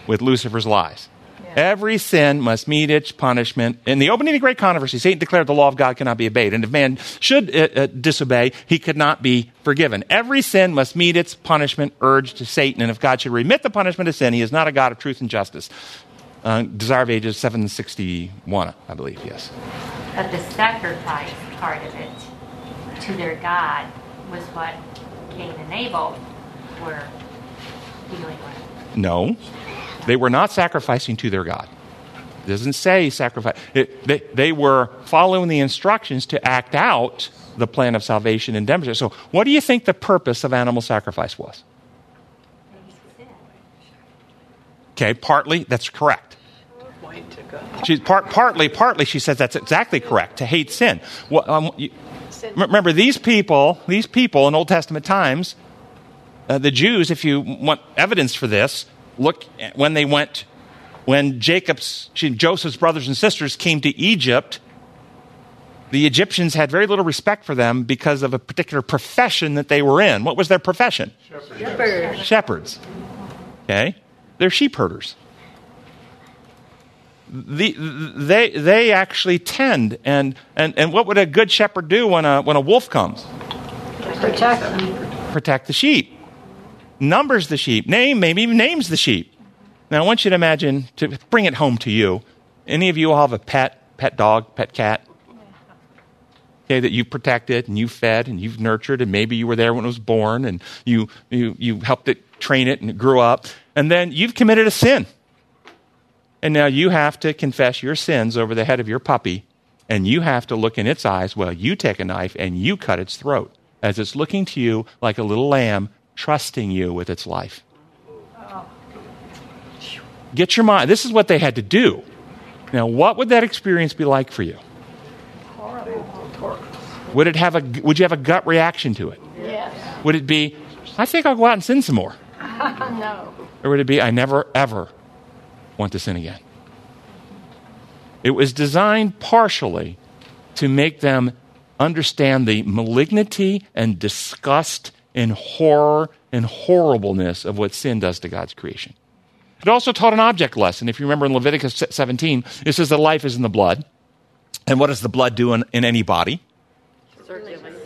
with Lucifer's lies. Every sin must meet its punishment. In the opening of the great controversy, Satan declared the law of God cannot be obeyed. And if man should uh, uh, disobey, he could not be forgiven. Every sin must meet its punishment urged to Satan. And if God should remit the punishment of sin, he is not a God of truth and justice. Uh, Desire of Ages 761, I believe, yes. But the sacrifice part of it to their God was what Cain and Abel were dealing with. No, they were not sacrificing to their God. It doesn't say sacrifice. It, they, they were following the instructions to act out the plan of salvation and demonstrate. So, what do you think the purpose of animal sacrifice was? Okay, partly that's correct. She's part, partly, partly she says that's exactly correct to hate sin. Well, um, you, remember these people, these people in Old Testament times, uh, the Jews. If you want evidence for this, look at when they went, when Jacob's, Joseph's brothers and sisters came to Egypt. The Egyptians had very little respect for them because of a particular profession that they were in. What was their profession? Shepherds. Shepherds. Okay, they're sheep herders the, they, they actually tend. And, and, and what would a good shepherd do when a, when a wolf comes? Protect them. Protect the sheep. Numbers the sheep. Name, maybe even names the sheep. Now, I want you to imagine, to bring it home to you, any of you all have a pet, pet dog, pet cat? Okay, that you've protected and you've fed and you've nurtured, and maybe you were there when it was born and you, you, you helped it train it and it grew up. And then you've committed a sin. And now you have to confess your sins over the head of your puppy, and you have to look in its eyes while you take a knife and you cut its throat as it's looking to you like a little lamb, trusting you with its life. Get your mind. This is what they had to do. Now, what would that experience be like for you? Would it have a would you have a gut reaction to it? Yes. Would it be, I think I'll go out and sin some more? no. Or would it be, I never ever want to sin again? It was designed partially to make them understand the malignity and disgust and horror and horribleness of what sin does to God's creation. It also taught an object lesson. If you remember in Leviticus 17, it says that life is in the blood. And what does the blood do in, in any body?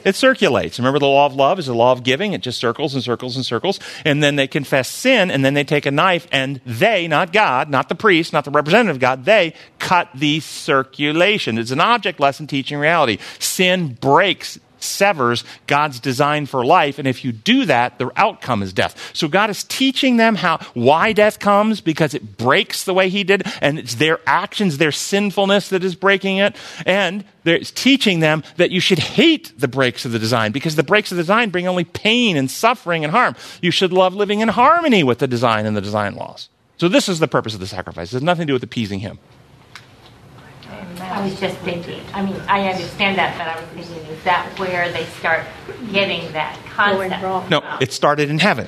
It circulates. Remember, the law of love is the law of giving. It just circles and circles and circles. And then they confess sin, and then they take a knife, and they, not God, not the priest, not the representative of God, they cut the circulation. It's an object lesson teaching reality. Sin breaks severs God's design for life. And if you do that, the outcome is death. So God is teaching them how, why death comes because it breaks the way he did. And it's their actions, their sinfulness that is breaking it. And it's teaching them that you should hate the breaks of the design because the breaks of the design bring only pain and suffering and harm. You should love living in harmony with the design and the design laws. So this is the purpose of the sacrifice. It has nothing to do with appeasing him. I was just thinking, I mean, I understand that, but I was thinking, is that where they start getting that Going concept? No, it started in heaven.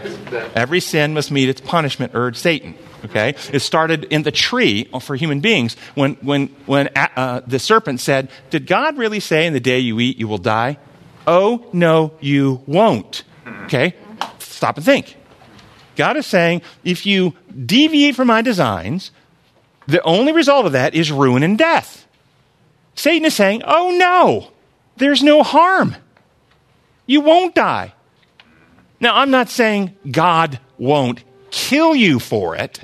Every sin must meet its punishment, urged Satan. Okay? It started in the tree for human beings when, when, when uh, the serpent said, Did God really say in the day you eat you will die? Oh, no, you won't. Okay? Stop and think. God is saying, if you deviate from my designs, the only result of that is ruin and death. Satan is saying, oh no, there's no harm. You won't die. Now, I'm not saying God won't kill you for it.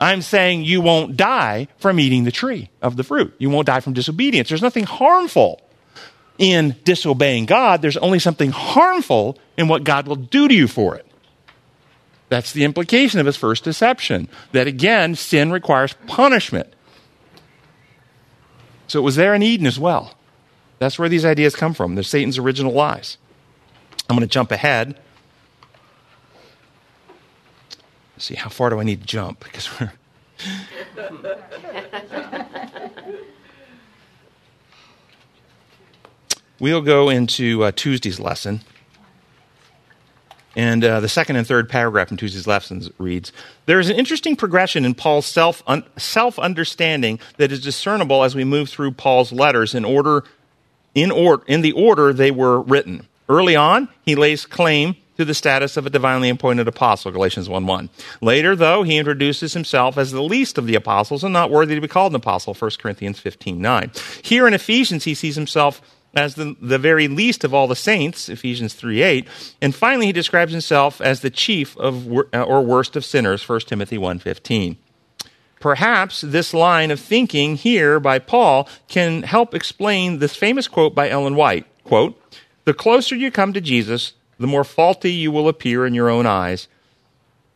I'm saying you won't die from eating the tree of the fruit. You won't die from disobedience. There's nothing harmful in disobeying God. There's only something harmful in what God will do to you for it. That's the implication of his first deception. That again, sin requires punishment. So it was there in Eden as well. That's where these ideas come from. They're Satan's original lies. I'm going to jump ahead. Let's see, how far do I need to jump? Because we're. we'll go into uh, Tuesday's lesson. And uh, the second and third paragraph in Tuesday's lessons reads There is an interesting progression in Paul's self, un- self understanding that is discernible as we move through Paul's letters in order, in, or- in the order they were written. Early on, he lays claim to the status of a divinely appointed apostle, Galatians 1 1. Later, though, he introduces himself as the least of the apostles and not worthy to be called an apostle, 1 Corinthians 15 9. Here in Ephesians, he sees himself as the, the very least of all the saints, Ephesians 3 8. And finally, he describes himself as the chief of, uh, or worst of sinners, 1 Timothy 1 15. Perhaps this line of thinking here by Paul can help explain this famous quote by Ellen White quote, The closer you come to Jesus, the more faulty you will appear in your own eyes.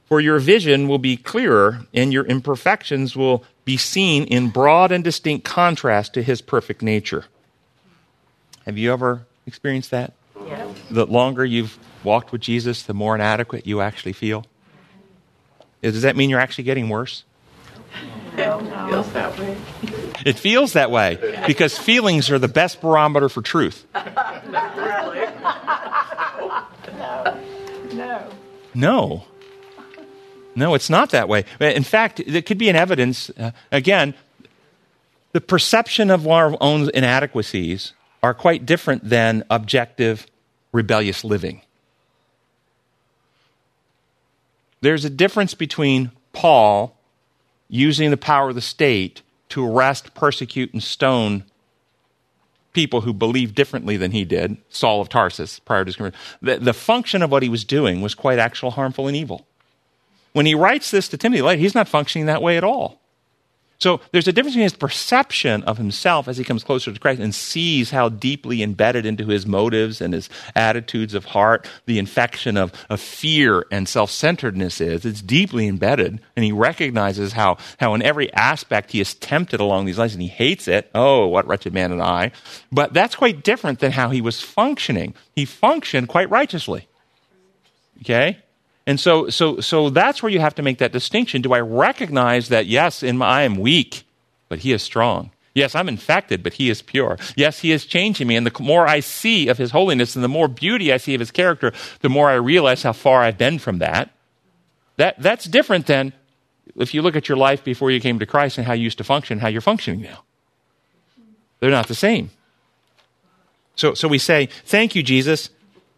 For your vision will be clearer, and your imperfections will be seen in broad and distinct contrast to his perfect nature. Have you ever experienced that? Yeah. The longer you've walked with Jesus, the more inadequate you actually feel. Does that mean you're actually getting worse? No, feels that way. It feels that way because feelings are the best barometer for truth. Really? no. No. No. No, it's not that way. In fact, it could be an evidence, uh, again, the perception of our own inadequacies are quite different than objective rebellious living. There's a difference between Paul using the power of the state to arrest, persecute, and stone people who believed differently than he did, Saul of Tarsus, prior to his conversion. The, the function of what he was doing was quite actual harmful and evil. When he writes this to Timothy later, he's not functioning that way at all. So there's a difference between his perception of himself as he comes closer to Christ and sees how deeply embedded into his motives and his attitudes of heart the infection of, of fear and self centeredness is. It's deeply embedded, and he recognizes how, how in every aspect he is tempted along these lines and he hates it. Oh, what wretched man am I. But that's quite different than how he was functioning. He functioned quite righteously. Okay? And so, so, so that's where you have to make that distinction. Do I recognize that, yes, in my, I am weak, but he is strong? Yes, I'm infected, but he is pure. Yes, he is changing me. And the more I see of his holiness and the more beauty I see of his character, the more I realize how far I've been from that. that that's different than if you look at your life before you came to Christ and how you used to function, how you're functioning now. They're not the same. So, so we say, Thank you, Jesus.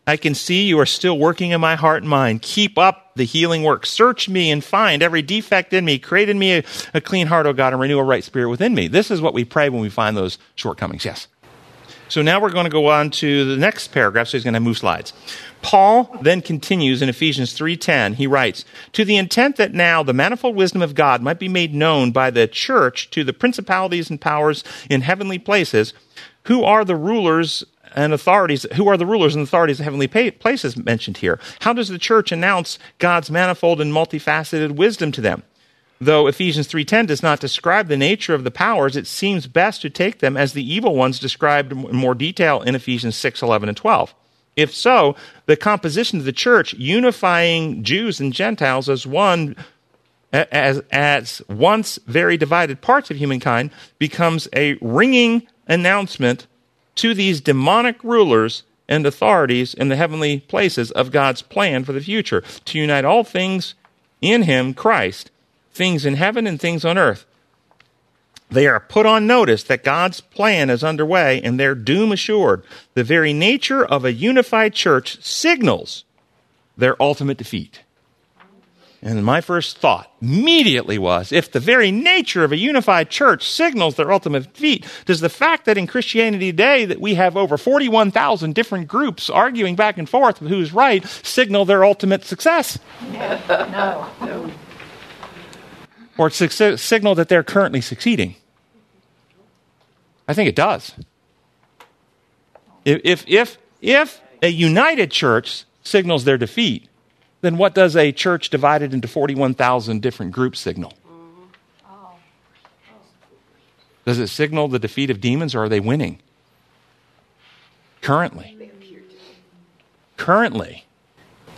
I can see you are still working in my heart and mind. Keep up the healing work. Search me and find every defect in me. Create in me a, a clean heart, O God, and renew a right spirit within me. This is what we pray when we find those shortcomings. Yes. So now we're going to go on to the next paragraph. So he's going to move slides. Paul then continues in Ephesians 3:10. He writes, "To the intent that now the manifold wisdom of God might be made known by the church to the principalities and powers in heavenly places, who are the rulers and authorities, who are the rulers and authorities of heavenly places mentioned here? How does the church announce God's manifold and multifaceted wisdom to them? Though Ephesians 3:10 does not describe the nature of the powers, it seems best to take them as the evil ones described in more detail in Ephesians 6:11 and 12. If so, the composition of the church unifying Jews and Gentiles as one as, as once very divided parts of humankind becomes a ringing announcement to these demonic rulers and authorities in the heavenly places of God's plan for the future to unite all things in Him, Christ, things in heaven and things on earth. They are put on notice that God's plan is underway and their doom assured. The very nature of a unified church signals their ultimate defeat. And my first thought immediately was if the very nature of a unified church signals their ultimate defeat, does the fact that in Christianity today that we have over 41,000 different groups arguing back and forth who's right signal their ultimate success? No. no. Or su- signal that they're currently succeeding? I think it does. If, if, if, if a united church signals their defeat, then what does a church divided into 41,000 different groups signal? Does it signal the defeat of demons or are they winning? Currently. Currently.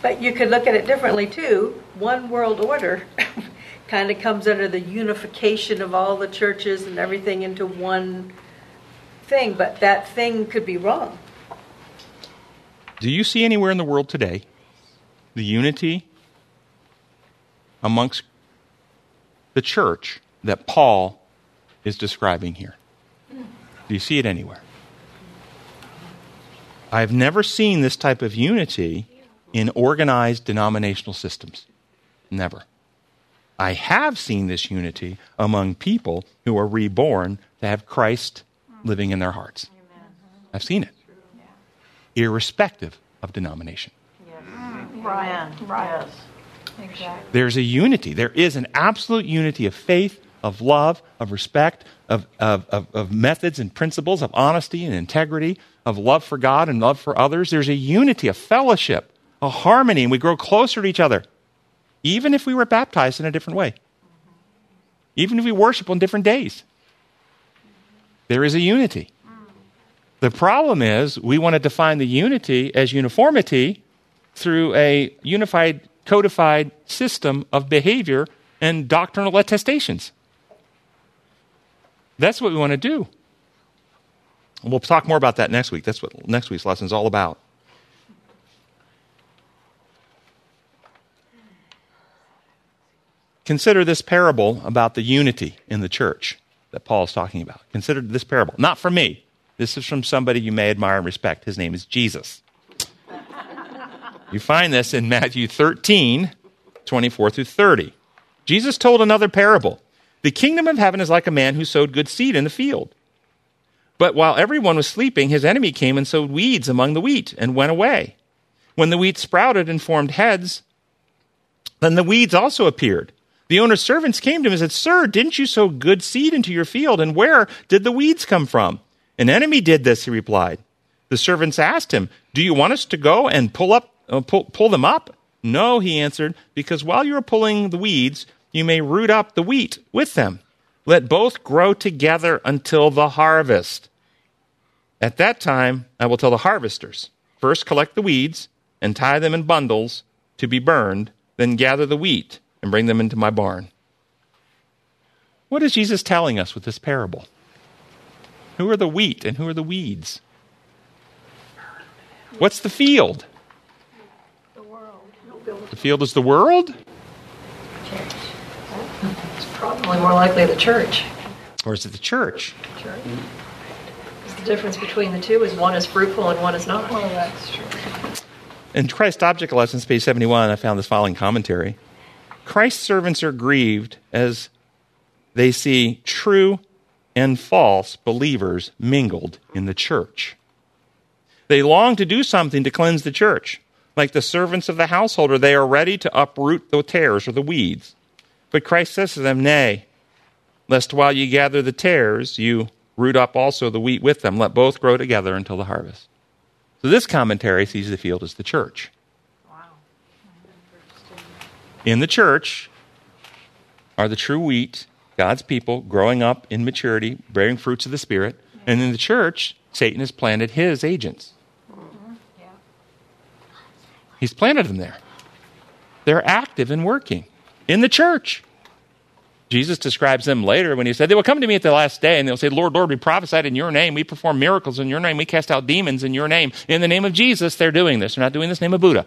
But you could look at it differently too. One world order kind of comes under the unification of all the churches and everything into one thing, but that thing could be wrong. Do you see anywhere in the world today the unity amongst the church that Paul is describing here. Do you see it anywhere? I've never seen this type of unity in organized denominational systems. Never. I have seen this unity among people who are reborn to have Christ living in their hearts. I've seen it, irrespective of denomination. Right. Right. Yes. Exactly. There's a unity. There is an absolute unity of faith, of love, of respect, of, of, of, of, methods and principles, of honesty and integrity, of love for God and love for others. There's a unity, a fellowship, a harmony, and we grow closer to each other, even if we were baptized in a different way, even if we worship on different days. There is a unity. The problem is we want to define the unity as uniformity through a unified, codified system of behavior and doctrinal attestations. That's what we want to do. we'll talk more about that next week. That's what next week's lesson is all about. Consider this parable about the unity in the church that Paul is talking about. Consider this parable. Not from me. This is from somebody you may admire and respect. His name is Jesus. You find this in Matthew 13, 24 through 30. Jesus told another parable. The kingdom of heaven is like a man who sowed good seed in the field. But while everyone was sleeping, his enemy came and sowed weeds among the wheat and went away. When the wheat sprouted and formed heads, then the weeds also appeared. The owner's servants came to him and said, Sir, didn't you sow good seed into your field? And where did the weeds come from? An enemy did this, he replied. The servants asked him, Do you want us to go and pull up uh, pull, pull them up? No, he answered, because while you are pulling the weeds, you may root up the wheat with them. Let both grow together until the harvest. At that time, I will tell the harvesters first collect the weeds and tie them in bundles to be burned, then gather the wheat and bring them into my barn. What is Jesus telling us with this parable? Who are the wheat and who are the weeds? What's the field? The. The field is the world? It's probably more likely the church. Or is it the church? Church. 'Cause The difference between the two is one is fruitful and one is not. Well, that's true. In Christ Object Lessons, page 71, I found this following commentary. Christ's servants are grieved as they see true and false believers mingled in the church. They long to do something to cleanse the church. Like the servants of the householder, they are ready to uproot the tares or the weeds. But Christ says to them, Nay, lest while you gather the tares, you root up also the wheat with them. Let both grow together until the harvest. So this commentary sees the field as the church. In the church are the true wheat, God's people growing up in maturity, bearing fruits of the Spirit. And in the church, Satan has planted his agents. He's planted them there. They're active and working in the church. Jesus describes them later when he said, They will come to me at the last day and they'll say, Lord, Lord, we prophesied in your name. We perform miracles in your name. We cast out demons in your name. In the name of Jesus, they're doing this. They're not doing this in the name of Buddha.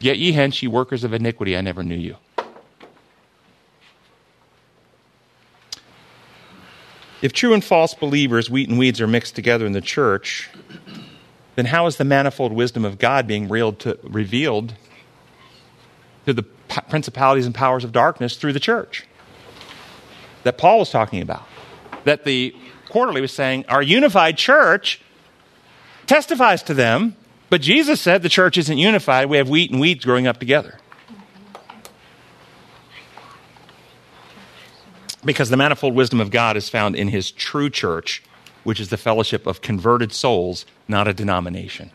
Yet ye hence, ye workers of iniquity, I never knew you. If true and false believers, wheat and weeds, are mixed together in the church, then how is the manifold wisdom of God being to, revealed to the principalities and powers of darkness through the church? That Paul was talking about. That the quarterly was saying, our unified church testifies to them, but Jesus said the church isn't unified. We have wheat and weeds growing up together. Because the manifold wisdom of God is found in his true church, which is the fellowship of converted souls, not a denomination.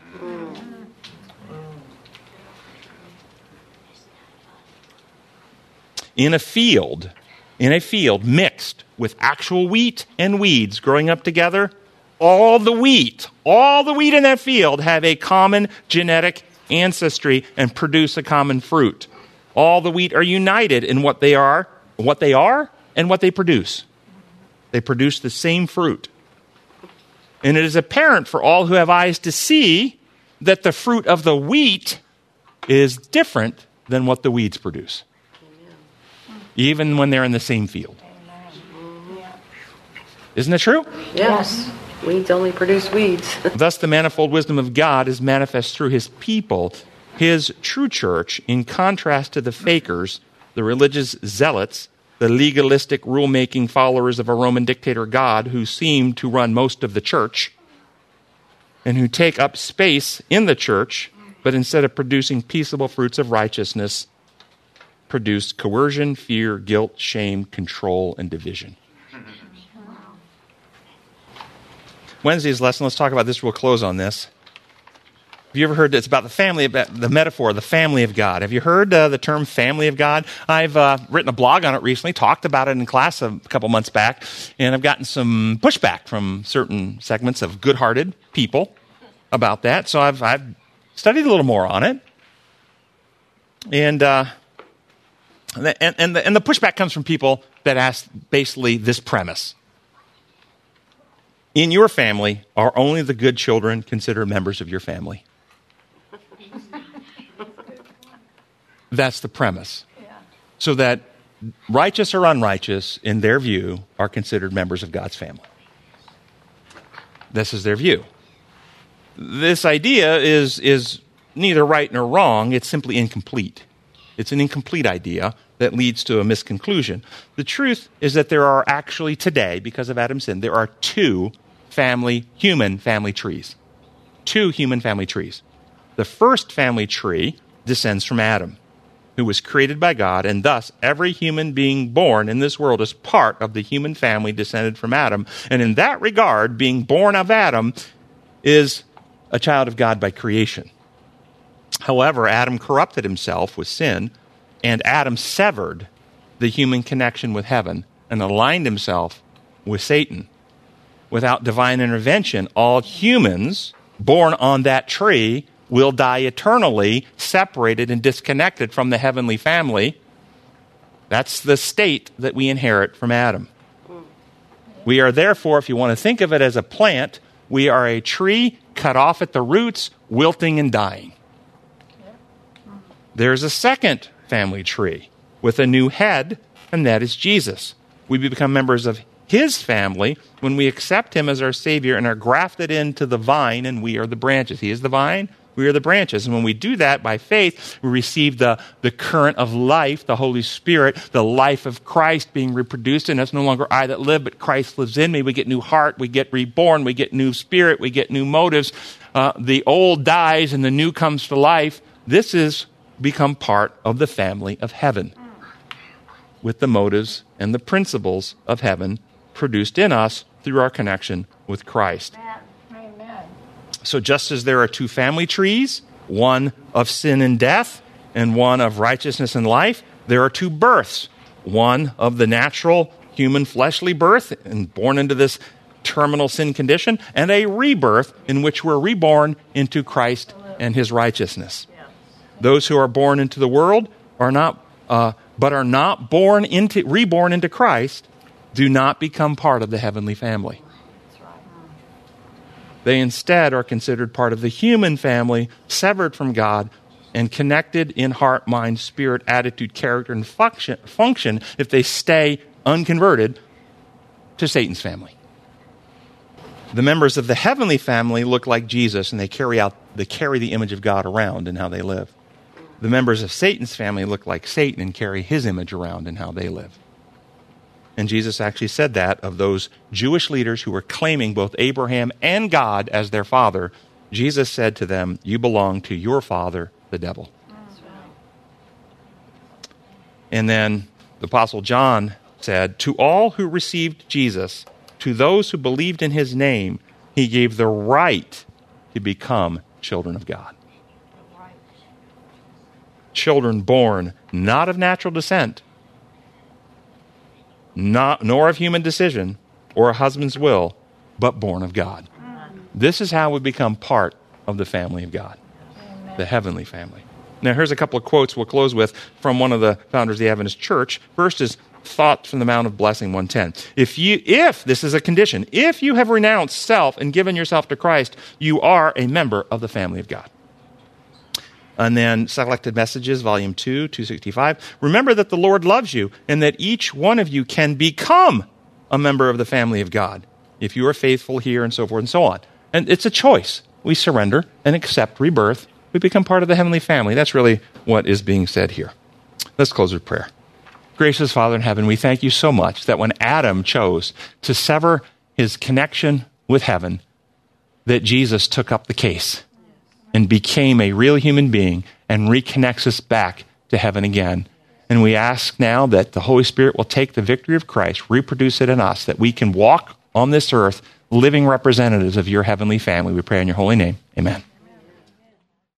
In a field, in a field mixed with actual wheat and weeds growing up together, all the wheat, all the wheat in that field have a common genetic ancestry and produce a common fruit. All the wheat are united in what they are, what they are, and what they produce. They produce the same fruit. And it is apparent for all who have eyes to see that the fruit of the wheat is different than what the weeds produce, even when they're in the same field. Isn't it true? Yes. Weeds only produce weeds. Thus, the manifold wisdom of God is manifest through his people, his true church, in contrast to the fakers, the religious zealots, the legalistic rule making followers of a Roman dictator God who seem to run most of the church and who take up space in the church, but instead of producing peaceable fruits of righteousness, produce coercion, fear, guilt, shame, control, and division. Wednesday's lesson, let's talk about this. We'll close on this. Have you ever heard it's about the family, about the metaphor, the family of God? Have you heard uh, the term family of God? I've uh, written a blog on it recently, talked about it in class a couple months back, and I've gotten some pushback from certain segments of good hearted people about that. So I've, I've studied a little more on it. And, uh, and, and, the, and the pushback comes from people that ask basically this premise In your family, are only the good children considered members of your family? That's the premise. So that righteous or unrighteous, in their view, are considered members of God's family. This is their view. This idea is, is neither right nor wrong, it's simply incomplete. It's an incomplete idea that leads to a misconclusion. The truth is that there are actually today, because of Adam's sin, there are two family, human family trees. Two human family trees. The first family tree descends from Adam who was created by God, and thus every human being born in this world is part of the human family descended from Adam. And in that regard, being born of Adam is a child of God by creation. However, Adam corrupted himself with sin, and Adam severed the human connection with heaven and aligned himself with Satan. Without divine intervention, all humans born on that tree will die eternally, separated and disconnected from the heavenly family. That's the state that we inherit from Adam. We are therefore, if you want to think of it as a plant, we are a tree cut off at the roots, wilting and dying. There's a second family tree with a new head, and that is Jesus. We become members of his family when we accept him as our Savior and are grafted into the vine, and we are the branches. He is the vine, we are the branches. And when we do that by faith, we receive the, the current of life, the Holy Spirit, the life of Christ being reproduced in us. No longer I that live, but Christ lives in me. We get new heart, we get reborn, we get new spirit, we get new motives. Uh, the old dies and the new comes to life. This is become part of the family of heaven with the motives and the principles of heaven produced in us through our connection with Christ. So, just as there are two family trees, one of sin and death, and one of righteousness and life, there are two births one of the natural human fleshly birth and born into this terminal sin condition, and a rebirth in which we're reborn into Christ and his righteousness. Those who are born into the world are not, uh, but are not born into, reborn into Christ, do not become part of the heavenly family. They instead are considered part of the human family, severed from God, and connected in heart, mind, spirit, attitude, character, and function, function if they stay unconverted to Satan's family. The members of the heavenly family look like Jesus and they carry out they carry the image of God around in how they live. The members of Satan's family look like Satan and carry his image around in how they live. And Jesus actually said that of those Jewish leaders who were claiming both Abraham and God as their father. Jesus said to them, You belong to your father, the devil. And then the Apostle John said, To all who received Jesus, to those who believed in his name, he gave the right to become children of God. Children born not of natural descent, not, nor of human decision or a husband's will, but born of God. This is how we become part of the family of God, the heavenly family. Now, here's a couple of quotes we'll close with from one of the founders of the Adventist Church. First is thought from the Mount of Blessing 110. If you, if, this is a condition, if you have renounced self and given yourself to Christ, you are a member of the family of God. And then Selected Messages, Volume 2, 265. Remember that the Lord loves you and that each one of you can become a member of the family of God if you are faithful here and so forth and so on. And it's a choice. We surrender and accept rebirth. We become part of the heavenly family. That's really what is being said here. Let's close with prayer. Gracious Father in heaven, we thank you so much that when Adam chose to sever his connection with heaven, that Jesus took up the case and became a real human being and reconnects us back to heaven again. And we ask now that the Holy Spirit will take the victory of Christ, reproduce it in us, that we can walk on this earth living representatives of your heavenly family. We pray in your holy name. Amen.